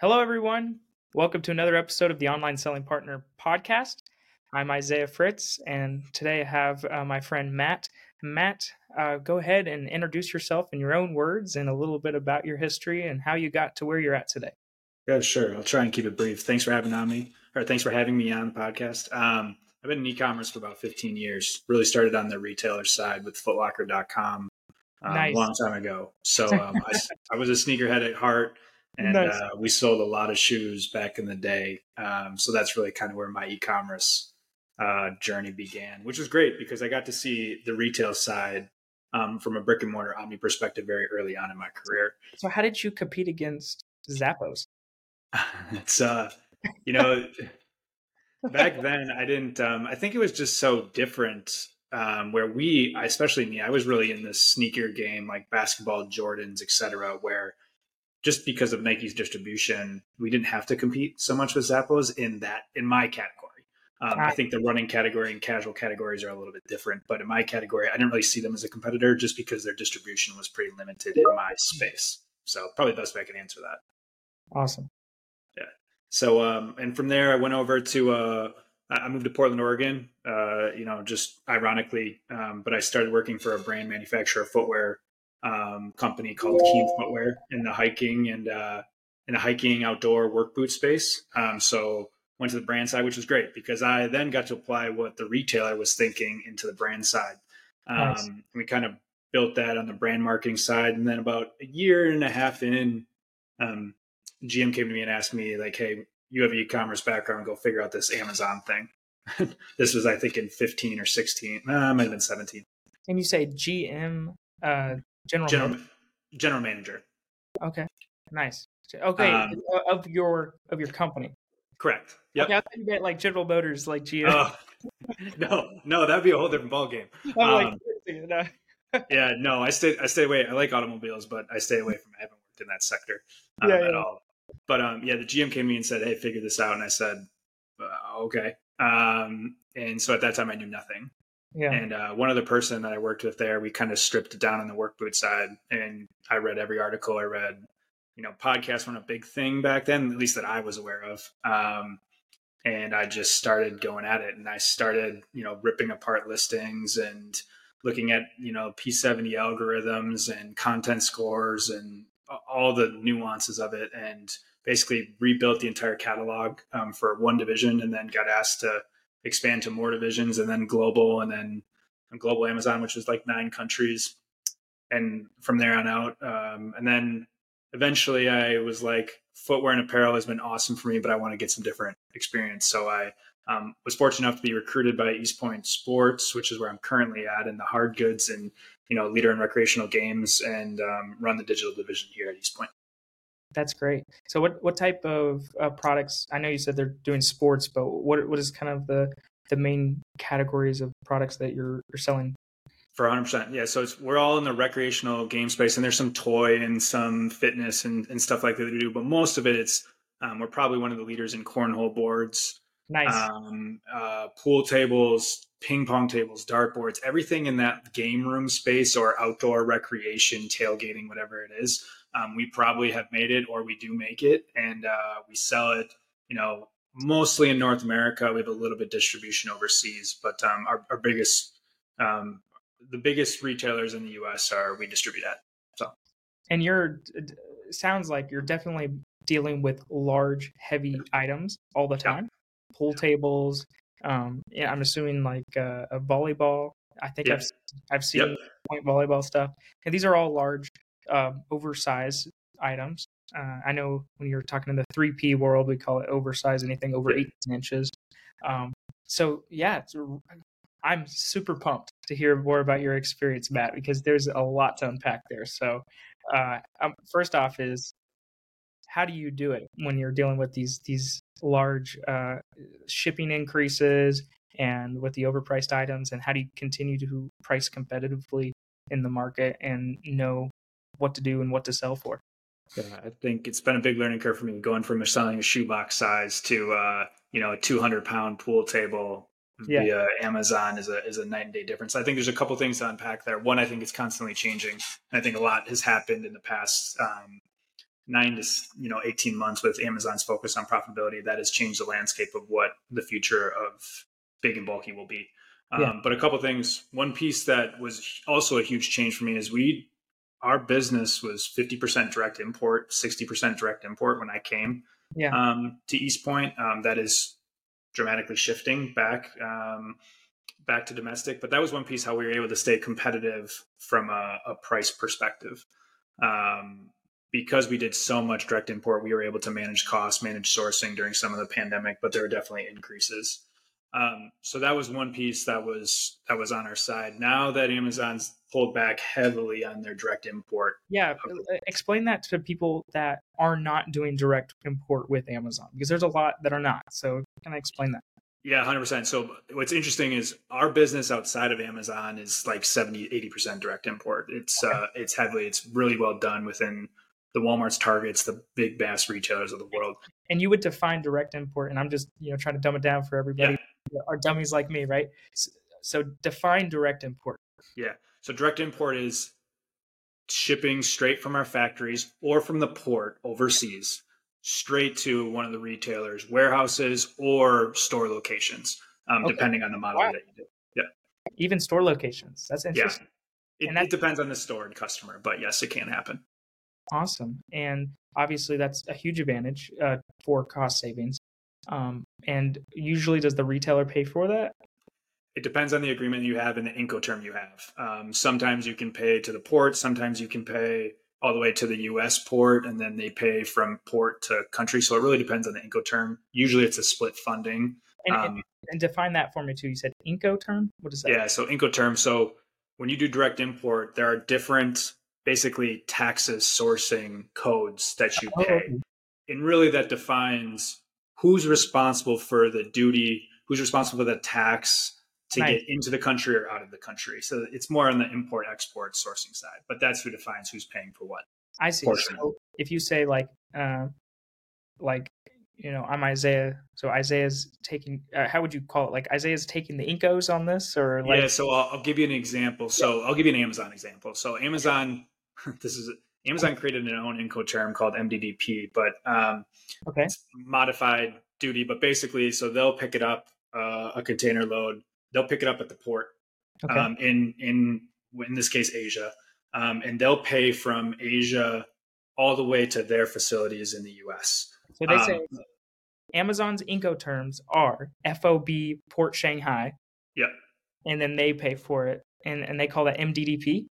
Hello, everyone. Welcome to another episode of the Online Selling Partner Podcast. I'm Isaiah Fritz, and today I have uh, my friend Matt. Matt, uh, go ahead and introduce yourself in your own words and a little bit about your history and how you got to where you're at today. Yeah, sure. I'll try and keep it brief. Thanks for having on me, or thanks for having me on the podcast. Um, I've been in e-commerce for about 15 years. Really started on the retailer side with Footlocker.com um, nice. a long time ago. So um, I, I was a sneakerhead at heart and nice. uh, we sold a lot of shoes back in the day. Um, so that's really kind of where my e-commerce uh, journey began, which was great because I got to see the retail side um, from a brick and mortar omni perspective very early on in my career. So how did you compete against Zappos? it's uh, you know, back then I didn't. Um, I think it was just so different. Um, where we, especially me, I was really in the sneaker game, like basketball, Jordans, etc., where just because of Nike's distribution, we didn't have to compete so much with Zappos in that in my category. Um, I think the running category and casual categories are a little bit different, but in my category, I didn't really see them as a competitor just because their distribution was pretty limited in my space. So probably the best way I can answer that. Awesome. Yeah. So um, and from there, I went over to uh, I moved to Portland, Oregon. Uh, you know, just ironically, um, but I started working for a brand manufacturer of footwear um, company called Keen Footwear in the hiking and uh, in the hiking outdoor work boot space. Um, so went to the brand side, which was great because I then got to apply what the retailer was thinking into the brand side. Um, nice. We kind of built that on the brand marketing side, and then about a year and a half in, um, GM came to me and asked me like, "Hey, you have an e-commerce background. Go figure out this Amazon thing." this was, I think, in 15 or 16. Uh, might have been 17. And you say GM uh, General general, manager. general manager. Okay, nice. Okay, um, of your of your company. Correct. Yep. Okay, I thought you meant like General Motors, like GM. Uh, no, no, that'd be a whole different ballgame. Um, like, yeah, no, I stay I stay away. I like automobiles, but I stay away from. I haven't worked in that sector um, yeah, yeah. at all. But um, yeah, the GM came to me and said, "Hey, figure this out," and I said, uh, "Okay." Um, and so at that time, I knew nothing. Yeah. And uh, one other person that I worked with there, we kind of stripped it down on the work boot side. And I read every article I read. You know, podcasts weren't a big thing back then, at least that I was aware of. Um, and I just started going at it. And I started, you know, ripping apart listings and looking at, you know, P70 algorithms and content scores and all the nuances of it. And basically rebuilt the entire catalog um, for one division and then got asked to expand to more divisions and then global and then global Amazon, which was like nine countries. And from there on out, um, and then eventually I was like, footwear and apparel has been awesome for me, but I want to get some different experience. So I um, was fortunate enough to be recruited by East Point Sports, which is where I'm currently at in the hard goods and you know leader in recreational games, and um, run the digital division here at East Point. That's great. So, what what type of uh, products? I know you said they're doing sports, but what what is kind of the the main categories of products that you're you're selling? For 100, percent yeah. So it's we're all in the recreational game space, and there's some toy and some fitness and, and stuff like that we do, but most of it, it's um, we're probably one of the leaders in cornhole boards, nice, um, uh, pool tables, ping pong tables, dart boards, everything in that game room space or outdoor recreation, tailgating, whatever it is um, we probably have made it or we do make it. And uh, we sell it you know mostly in north america. We have a little bit distribution overseas but um, our, our, biggest um, the biggest retailers in the us are we distribute at so. And you're sounds like you're definitely dealing with large heavy items all the time. Yeah. pool tables um, yeah i'm assuming like uh, a volleyball. I think i've i've seen yep. point volleyball stuff. And these are all large um, oversized items. Uh, I know when you're talking in the 3P world, we call it oversized, anything over 18 inches. Um, so, yeah, I'm super pumped to hear more about your experience, Matt, because there's a lot to unpack there. So, uh, um, first off, is how do you do it when you're dealing with these these large uh, shipping increases and with the overpriced items, and how do you continue to price competitively in the market and know what to do and what to sell for. Yeah, I think it's been a big learning curve for me going from selling a shoebox size to uh, you know a 200 pound pool table yeah. via Amazon is a is a night and day difference. I think there's a couple things to unpack there. One, I think it's constantly changing. And I think a lot has happened in the past um, nine to you know 18 months with Amazon's focus on profitability, that has changed the landscape of what the future of big and bulky will be. Yeah. Um, but a couple things. One piece that was also a huge change for me is we our business was 50% direct import, 60% direct import when I came yeah. um, to East Point. Um, that is dramatically shifting back um, back to domestic. But that was one piece how we were able to stay competitive from a, a price perspective. Um, because we did so much direct import, we were able to manage costs, manage sourcing during some of the pandemic, but there were definitely increases. Um, so that was one piece that was that was on our side. Now that Amazon's pulled back heavily on their direct import, yeah, uh, explain that to people that are not doing direct import with Amazon because there's a lot that are not. So can I explain that? Yeah, 100%. So what's interesting is our business outside of Amazon is like 70, 80% direct import. It's okay. uh, it's heavily, it's really well done within the Walmart's, Targets, the big mass retailers of the world. And you would define direct import, and I'm just you know trying to dumb it down for everybody. Yeah. Are dummies like me, right? So, so define direct import. Yeah. So direct import is shipping straight from our factories or from the port overseas straight to one of the retailers' warehouses or store locations, um, okay. depending on the model wow. that you do. Yeah. Even store locations. That's interesting. Yeah. It, it depends on the store and customer, but yes, it can happen. Awesome. And obviously, that's a huge advantage uh, for cost savings. Um, and usually, does the retailer pay for that? It depends on the agreement you have and the Incoterm you have. Um, sometimes you can pay to the port. Sometimes you can pay all the way to the U.S. port, and then they pay from port to country. So it really depends on the Incoterm. Usually, it's a split funding. And, um, and define that for me too. You said Incoterm. What is that? Yeah, so Incoterm. So when you do direct import, there are different basically taxes sourcing codes that you pay. Oh. And really that defines who's responsible for the duty, who's responsible for the tax to nice. get into the country or out of the country. So it's more on the import export sourcing side, but that's who defines who's paying for what. I see. So if you say like, uh, like, you know, I'm Isaiah. So Isaiah's taking, uh, how would you call it? Like Isaiah's taking the Incos on this or like? Yeah. So I'll, I'll give you an example. So. I'll give you an Amazon example. So Amazon this is Amazon created an own Incoterm called MDDP, but um, okay. it's modified duty. But basically, so they'll pick it up uh, a container load. They'll pick it up at the port okay. um, in in in this case Asia, um, and they'll pay from Asia all the way to their facilities in the U.S. So they say um, Amazon's Incoterms are FOB Port Shanghai. Yep. And then they pay for it, and and they call that MDDP.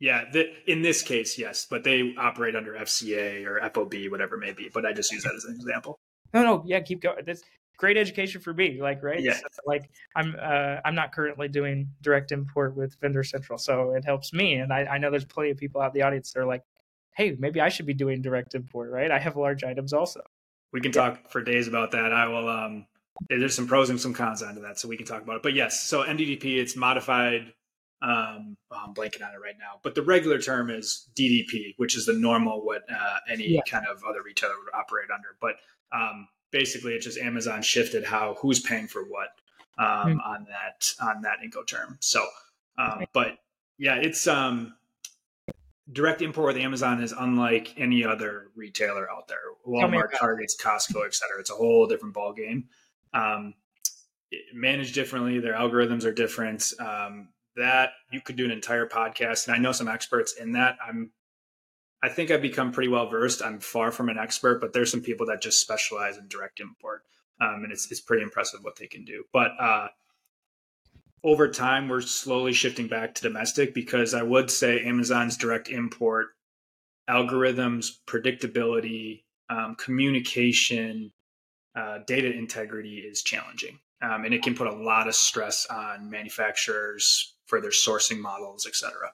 Yeah, the, in this case, yes, but they operate under FCA or FOB, whatever it may be. But I just use that as an example. No, no, yeah, keep going. That's great education for me. Like, right? Yeah. So, like, I'm uh, I'm not currently doing direct import with Vendor Central, so it helps me. And I, I know there's plenty of people out in the audience that are like, hey, maybe I should be doing direct import, right? I have large items also. We can yeah. talk for days about that. I will. Um, there's some pros and some cons onto that, so we can talk about it. But yes, so MDDP, it's modified um, oh, I'm blanking on it right now, but the regular term is DDP, which is the normal what uh, any yeah. kind of other retailer would operate under. But um, basically, it's just Amazon shifted how who's paying for what um, mm-hmm. on that on that Incoterm. So, um, but yeah, it's um, direct import with Amazon is unlike any other retailer out there. Walmart, Targets, Costco, etc. It's a whole different ball game. Um, managed differently. Their algorithms are different. Um, that you could do an entire podcast and i know some experts in that i'm i think i've become pretty well versed i'm far from an expert but there's some people that just specialize in direct import um, and it's, it's pretty impressive what they can do but uh, over time we're slowly shifting back to domestic because i would say amazon's direct import algorithms predictability um, communication uh, data integrity is challenging um, and it can put a lot of stress on manufacturers for their sourcing models, et cetera.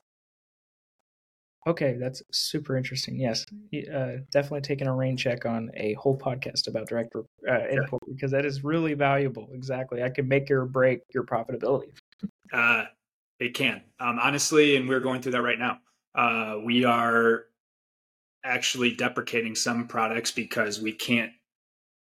Okay, that's super interesting. Yes, uh, definitely taking a rain check on a whole podcast about direct uh, import yeah. because that is really valuable. Exactly, I can make or break your profitability. Uh, it can, um, honestly, and we're going through that right now. Uh, we are actually deprecating some products because we can't.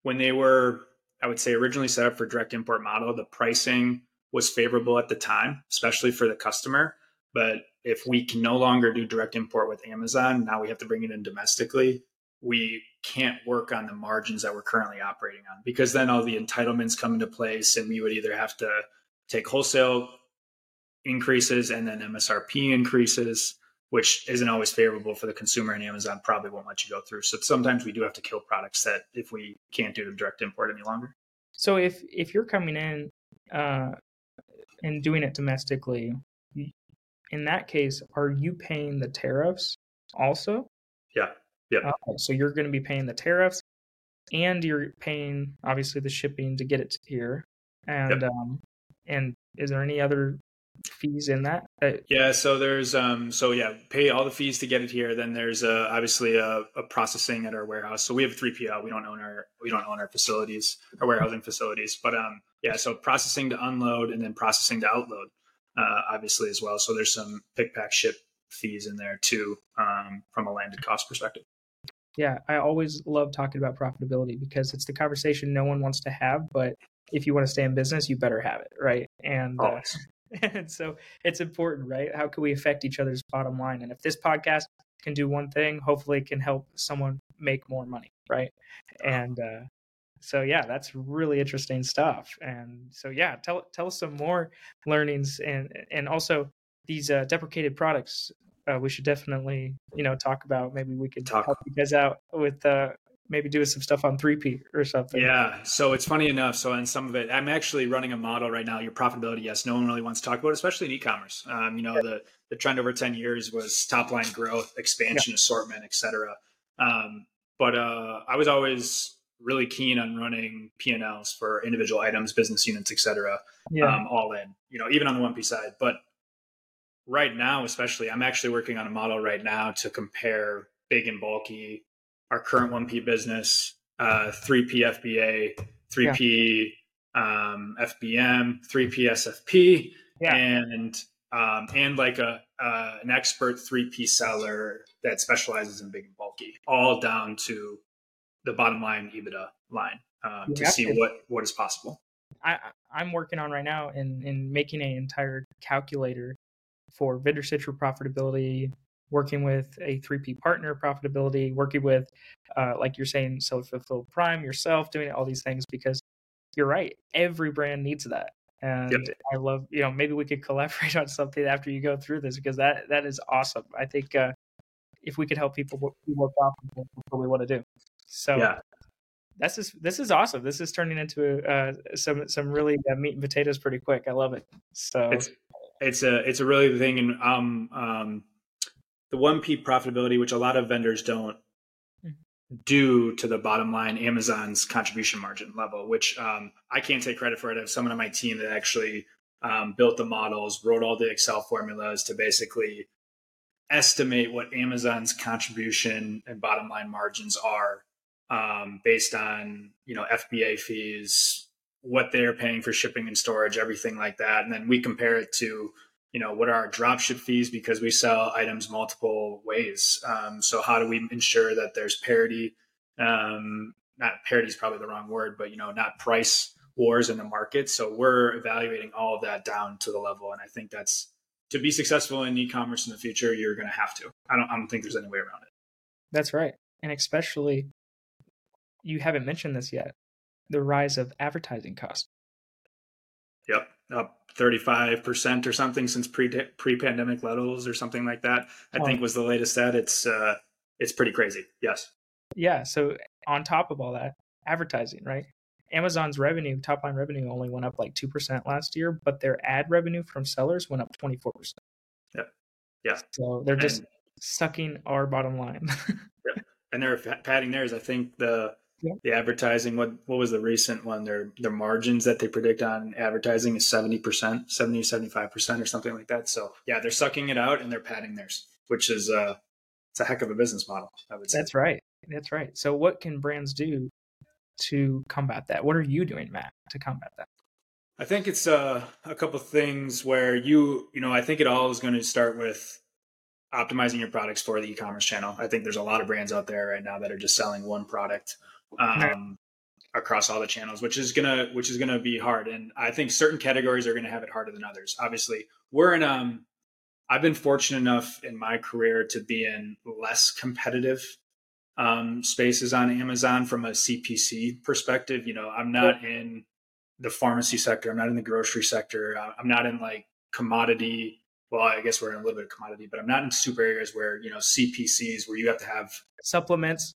When they were, I would say, originally set up for direct import model, the pricing was favorable at the time, especially for the customer. But if we can no longer do direct import with Amazon, now we have to bring it in domestically. we can't work on the margins that we're currently operating on because then all the entitlements come into place and we would either have to take wholesale increases and then MSRP increases, which isn't always favorable for the consumer and Amazon probably won't let you go through. So sometimes we do have to kill products that if we can't do the direct import any longer. So if if you're coming in uh, and doing it domestically, in that case, are you paying the tariffs also? Yeah. Yeah. Uh, so you're going to be paying the tariffs, and you're paying obviously the shipping to get it here. And yep. um, and is there any other fees in that? yeah, so there's um so yeah, pay all the fees to get it here. Then there's uh, obviously a, a, processing at our warehouse. So we have a 3PL. We don't own our we don't own our facilities, our warehousing facilities. But um yeah, so processing to unload and then processing to outload, uh, obviously as well. So there's some pick pack ship fees in there too, um, from a landed cost perspective. Yeah, I always love talking about profitability because it's the conversation no one wants to have, but if you want to stay in business, you better have it, right? And uh, and so it's important, right? How can we affect each other's bottom line? And if this podcast can do one thing, hopefully it can help someone make more money, right? And uh, so yeah, that's really interesting stuff. And so yeah, tell tell us some more learnings and and also these uh, deprecated products. Uh, we should definitely you know talk about. Maybe we could talk. help you guys out with uh, maybe doing some stuff on 3P or something. Yeah. So it's funny enough. So in some of it, I'm actually running a model right now. Your profitability, yes, no one really wants to talk about, especially in e-commerce. Um, you know, yeah. the the trend over 10 years was top line growth, expansion, yeah. assortment, etc. Um, but uh, I was always really keen on running P&Ls for individual items, business units, etc. Yeah. Um, all in, you know, even on the 1P side. But right now, especially, I'm actually working on a model right now to compare big and bulky our current 1P business, uh, 3P FBA, 3P yeah. um, FBM, 3P SFP, yeah. and um, and like a uh, an expert 3P seller that specializes in big and bulky, all down to the bottom line EBITDA line um, to see what what is possible. I, I'm working on right now in in making an entire calculator for vendor citrus profitability, working with a 3P partner profitability, working with, uh, like you're saying, self fulfilled prime yourself, doing all these things because you're right. Every brand needs that. And yep. I love, you know, maybe we could collaborate on something after you go through this because that that is awesome. I think uh, if we could help people be more profitable, that's what we want to do. So yeah. This is this is awesome. This is turning into uh, some some really uh, meat and potatoes pretty quick. I love it. So it's it's a it's a really thing, and um um the 1P profitability, which a lot of vendors don't mm-hmm. do to the bottom line, Amazon's contribution margin level, which um, I can't take credit for it. I have someone on my team that actually um, built the models, wrote all the Excel formulas to basically estimate what Amazon's contribution and bottom line margins are um, based on you know FBA fees, what they're paying for shipping and storage, everything like that, and then we compare it to you know what are our dropship fees because we sell items multiple ways. Um, so how do we ensure that there's parity? Um, not parity is probably the wrong word but you know not price wars in the market. So we're evaluating all of that down to the level. And i think that's to be successful in e-commerce in the future you're going to have to. I don't, I don't think there's any way around it. That's right. And especially you haven't mentioned this yet the rise of advertising costs yep up 35% or something since pre pre-pandemic levels or something like that. I oh. think was the latest stat. It's uh it's pretty crazy. Yes. Yeah, so on top of all that, advertising, right? Amazon's revenue, top line revenue only went up like 2% last year, but their ad revenue from sellers went up 24%. Yeah. Yeah. So they're just and, sucking our bottom line. yeah. And they're padding theirs. I think the the advertising what what was the recent one? Their their margins that they predict on advertising is 70% 70 75% or something like that. So yeah they're sucking it out and they're padding theirs which is uh it's a heck of a business model i would say. That's right. That's right. So what can brands do to combat that? What are you doing matt to combat that? I think it's uh, a couple things where you you know i think it all is going to start with optimizing your products for the e-commerce channel. I think there's a lot of brands out there right now that are just selling one product um, across all the channels, which is gonna which is gonna be hard. And I think certain categories are gonna have it harder than others. Obviously, we're in um I've been fortunate enough in my career to be in less competitive um, spaces on Amazon from a CPC perspective. You know, I'm not in the pharmacy sector. I'm not in the grocery sector. Uh, I'm not in like commodity. Well, I guess we're in a little bit of commodity, but I'm not in super areas where you know CPCs where you have to have supplements.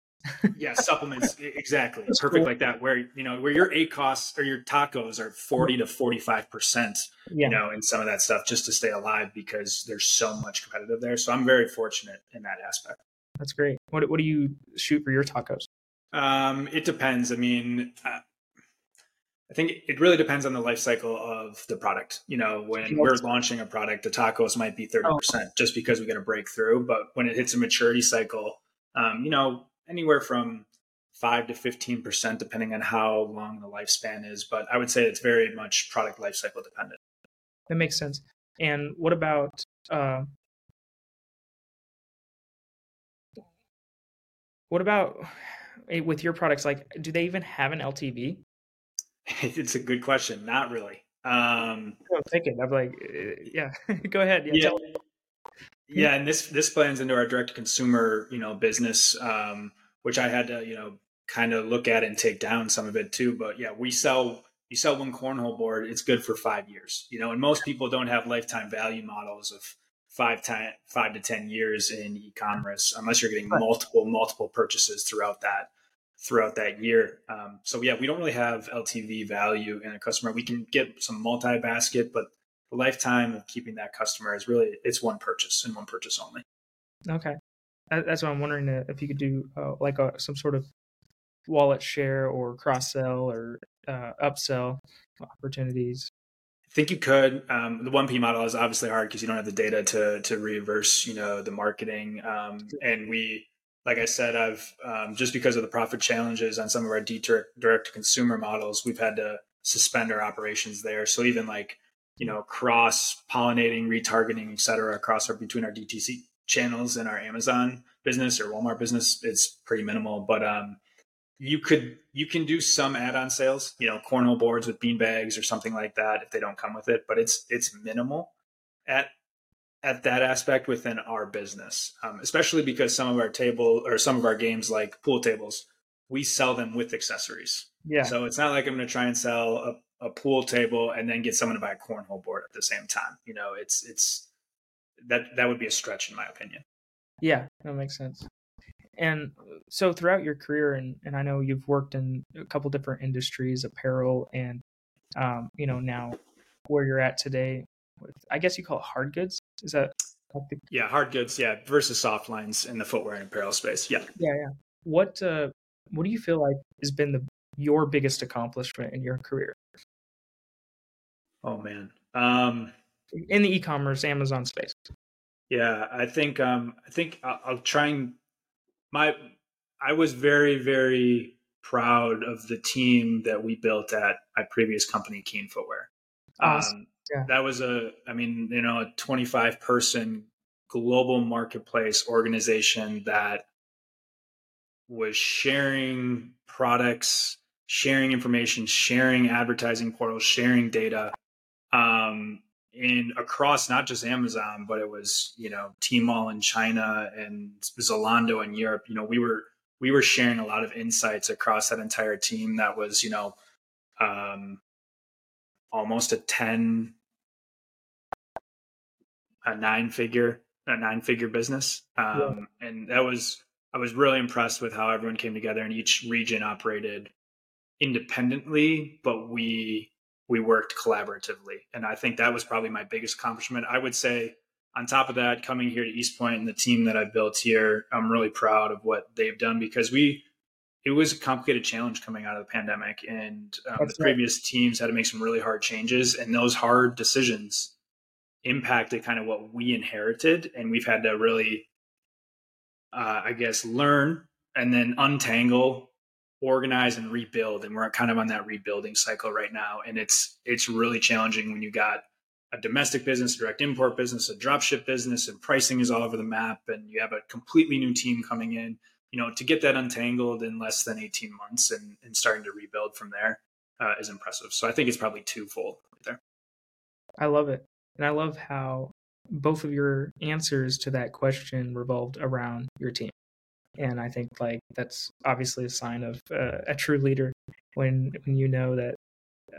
Yeah, supplements exactly, That's perfect cool. like that. Where you know where your ACOS or your tacos are forty to forty five percent, you know, in some of that stuff just to stay alive because there's so much competitive there. So I'm very fortunate in that aspect. That's great. What what do you shoot for your tacos? Um, it depends. I mean, uh, I think it really depends on the life cycle of the product. You know, when we're launching a product, the tacos might be 30% oh. just because we get a breakthrough. But when it hits a maturity cycle, um, you know, anywhere from five to 15%, depending on how long the lifespan is. But I would say it's very much product life cycle dependent. That makes sense. And what about, uh, what about eh, with your products? Like, do they even have an LTV? It's a good question. Not really. Um, I'm thinking. I'm like, eh, yeah. Go ahead. Yeah. Yeah, yeah, and this this blends into our direct to consumer, you know, business, um, which I had to, you know, kind of look at and take down some of it too. But yeah, we sell you sell one cornhole board, it's good for five years, you know, and most people don't have lifetime value models of five time five to ten years in e-commerce unless you're getting multiple multiple purchases throughout that throughout that year. Um, so yeah, we don't really have LTV value in a customer. We can get some multi basket, but the lifetime of keeping that customer is really it's one purchase and one purchase only. Okay, that's what I'm wondering uh, if you could do uh, like a, some sort of wallet share or cross sell or uh, upsell opportunities. I think you could. Um, the one P model is obviously hard because you don't have the data to to reverse, you know, the marketing. Um, and we like I said, I've um, just because of the profit challenges on some of our direct to consumer models, we've had to suspend our operations there. So even like you know cross pollinating, retargeting, et cetera, across our between our DTC channels and our Amazon business or Walmart business, it's pretty minimal. But um, you could you can do some add-on sales, you know, cornhole boards with bean bags or something like that if they don't come with it, but it's it's minimal at at that aspect within our business, um, especially because some of our table or some of our games like pool tables, we sell them with accessories. Yeah. So it's not like I'm going to try and sell a, a pool table and then get someone to buy a cornhole board at the same time. You know, it's it's that that would be a stretch in my opinion. Yeah, that makes sense. And so throughout your career, and, and I know you've worked in a couple different industries, apparel, and um, you know now where you're at today. With, I guess you call it hard goods. Is that? Yeah, hard goods. Yeah, versus soft lines in the footwear and apparel space. Yeah. Yeah, yeah. What uh, what do you feel like has been the your biggest accomplishment in your career? Oh man. Um, in the e-commerce Amazon space. Yeah, I think um, I think I'll, I'll try and my I was very very proud of the team that we built at my previous company, Keen Footwear. Awesome. Um, yeah. That was a, I mean, you know, a 25 person global marketplace organization that was sharing products, sharing information, sharing advertising portals, sharing data, um, in across not just Amazon, but it was you know Tmall in China and Zalando in Europe. You know, we were we were sharing a lot of insights across that entire team. That was you know um, almost a 10 a nine figure a nine figure business um, yeah. and that was i was really impressed with how everyone came together and each region operated independently but we we worked collaboratively. And i think that was probably my biggest accomplishment. I would say on top of that coming here to east point and the team that i built here i'm really proud of what they've done because we it was a complicated challenge coming out of the pandemic, and um, the previous teams had to make some really hard changes, and those hard decisions impacted kind of what we inherited, and we've had to really, uh, I guess, learn and then untangle, organize, and rebuild, and we're kind of on that rebuilding cycle right now, and it's it's really challenging when you got a domestic business, direct import business, a dropship business, and pricing is all over the map, and you have a completely new team coming in you know, to get that untangled in less than 18 months and, and starting to rebuild from there uh, is impressive. So I think it's probably twofold right there. I love it. And I love how both of your answers to that question revolved around your team. And I think like that's obviously a sign of uh, a true leader when when you know that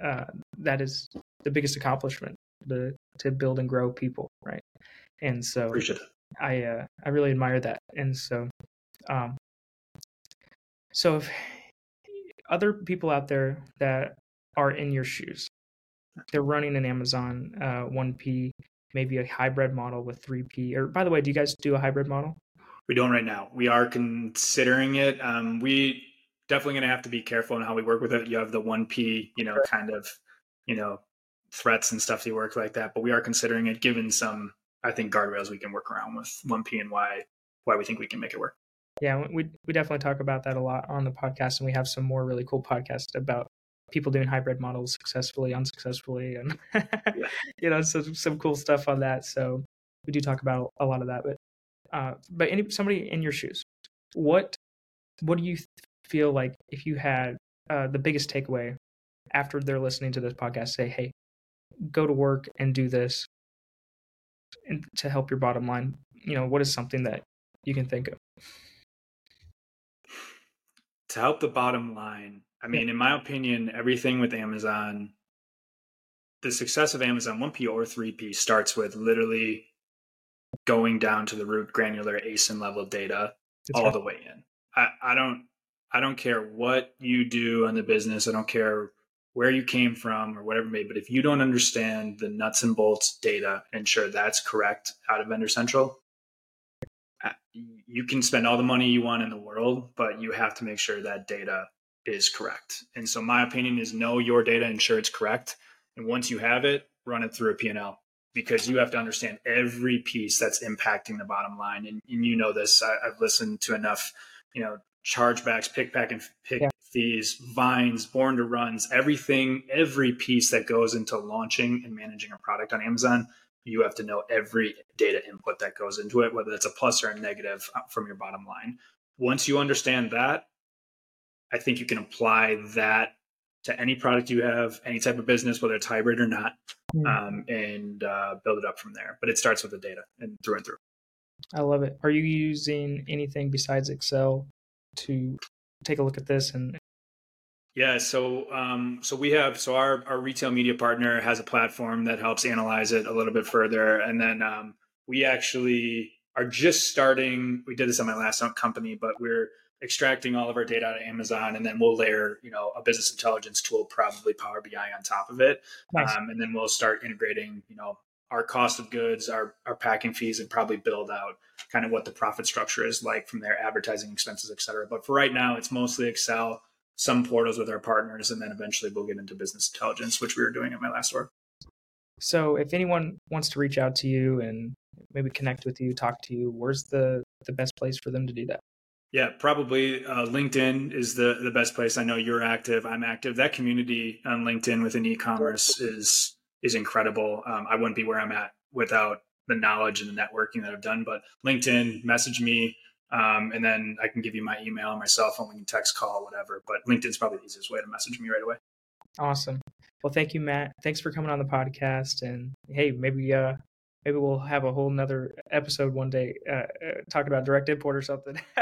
uh, that is the biggest accomplishment to to build and grow people, right? And so Appreciate. I uh, I really admire that, and so um, so if other people out there that are in your shoes, they're running an Amazon uh, 1P, maybe a hybrid model with 3P. Or by the way, do you guys do a hybrid model? We don't right now. We are considering it. Um, we definitely going to have to be careful in how we work with it. You have the 1P, you know, kind of, you know, threats and stuff that work like that. But we are considering it, given some, I think, guardrails we can work around with 1P and why why we think we can make it work. Yeah, we we definitely talk about that a lot on the podcast, and we have some more really cool podcasts about people doing hybrid models successfully, unsuccessfully, and yeah. you know, some some cool stuff on that. So we do talk about a lot of that. But uh, but any somebody in your shoes, what what do you feel like if you had uh, the biggest takeaway after they're listening to this podcast? Say, hey, go to work and do this, and to help your bottom line. You know, what is something that you can think of? To help the bottom line, I mean, in my opinion, everything with Amazon, the success of Amazon 1P or 3P starts with literally going down to the root granular ASIN level data That's all right. the way in. I, I don't I don't care what you do on the business. I don't care where you came from or whatever may, but if you don't understand the nuts and bolts data, ensure that's correct out of Vendor Central, uh, you can spend all the money you want in the world, but you have to make sure that data is correct. And so my opinion is know your data, and ensure it's correct. And once you have it, run it through a P&L because you have to understand every piece that's impacting the bottom line. And, and you know this, I, have listened to enough, you know, chargebacks, pick, pack, and pick yeah. fees, vines, born to runs, everything, every piece that goes into launching and managing a product on Amazon. You have to know every data input that goes into it, whether it's a plus or a negative uh, from your bottom line. Once you understand that, I think you can apply that to any product you have, any type of business, whether it's hybrid or not, mm. um, and uh, build it up from there. But it starts with the data and through and through. I love it. Are you using anything besides Excel to take a look at this and? Yeah, so um, so we have so our our retail media partner has a platform that helps analyze it a little bit further, and then um, we actually are just starting. We did this on my last company, but we're extracting all of our data out of Amazon, and then we'll layer, you know, a business intelligence tool, probably Power BI, on top of it, nice. um, and then we'll start integrating, you know, our cost of goods, our our packing fees, and probably build out kind of what the profit structure is like from their advertising expenses, et cetera. But for right now, it's mostly Excel, some portals with our partners, and then eventually we'll get into business intelligence, which we were doing at my last work. So, if anyone wants to reach out to you and maybe connect with you, talk to you, where's the the best place for them to do that? Yeah, probably uh, LinkedIn is the the best place. I know you're active. I'm active. That community on LinkedIn within e-commerce is is incredible. Um, I wouldn't be where I'm at without the knowledge and the networking that I've done. But LinkedIn, message me, um, and then I can give you my email, my cell phone. We can text, call, whatever. But LinkedIn's probably the easiest way to message me right away. Awesome. Well, thank you, Matt. Thanks for coming on the podcast. And hey, maybe uh, maybe we'll have a whole nother episode one day uh, uh, talking about direct import or something.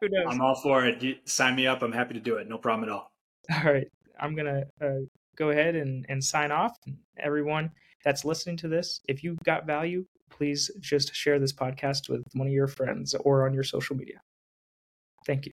Who knows? I'm all for it. You sign me up. I'm happy to do it. No problem at all. All right. I'm going to uh, go ahead and, and sign off. Everyone that's listening to this, if you got value, please just share this podcast with one of your friends or on your social media. Thank you.